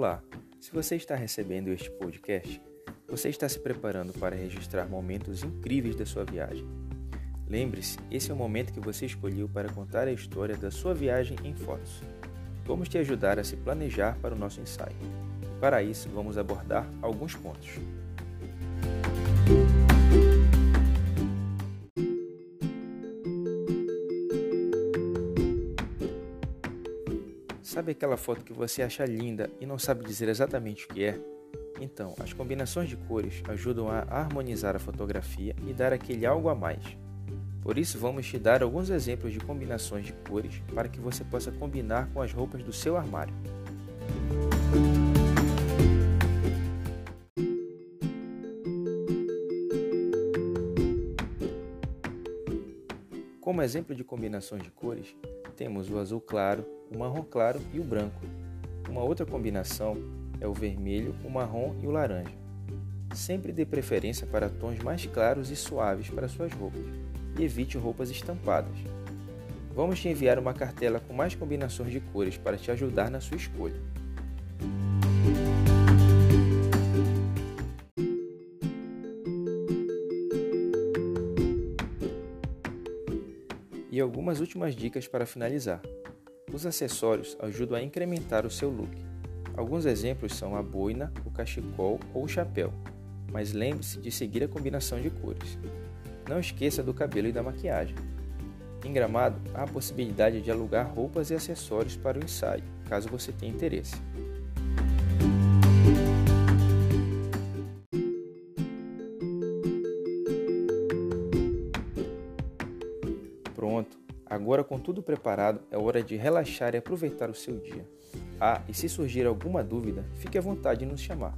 Olá! Se você está recebendo este podcast, você está se preparando para registrar momentos incríveis da sua viagem. Lembre-se, esse é o momento que você escolheu para contar a história da sua viagem em fotos. Vamos te ajudar a se planejar para o nosso ensaio. Para isso, vamos abordar alguns pontos. Sabe aquela foto que você acha linda e não sabe dizer exatamente o que é? Então, as combinações de cores ajudam a harmonizar a fotografia e dar aquele algo a mais. Por isso, vamos te dar alguns exemplos de combinações de cores para que você possa combinar com as roupas do seu armário. Como exemplo de combinações de cores, temos o azul claro, o marrom claro e o branco. Uma outra combinação é o vermelho, o marrom e o laranja. Sempre dê preferência para tons mais claros e suaves para suas roupas e evite roupas estampadas. Vamos te enviar uma cartela com mais combinações de cores para te ajudar na sua escolha. E algumas últimas dicas para finalizar. Os acessórios ajudam a incrementar o seu look. Alguns exemplos são a boina, o cachecol ou o chapéu, mas lembre-se de seguir a combinação de cores. Não esqueça do cabelo e da maquiagem. Em Gramado, há a possibilidade de alugar roupas e acessórios para o ensaio, caso você tenha interesse. pronto, agora com tudo preparado, é hora de relaxar e aproveitar o seu dia. Ah, e se surgir alguma dúvida, fique à vontade de nos chamar.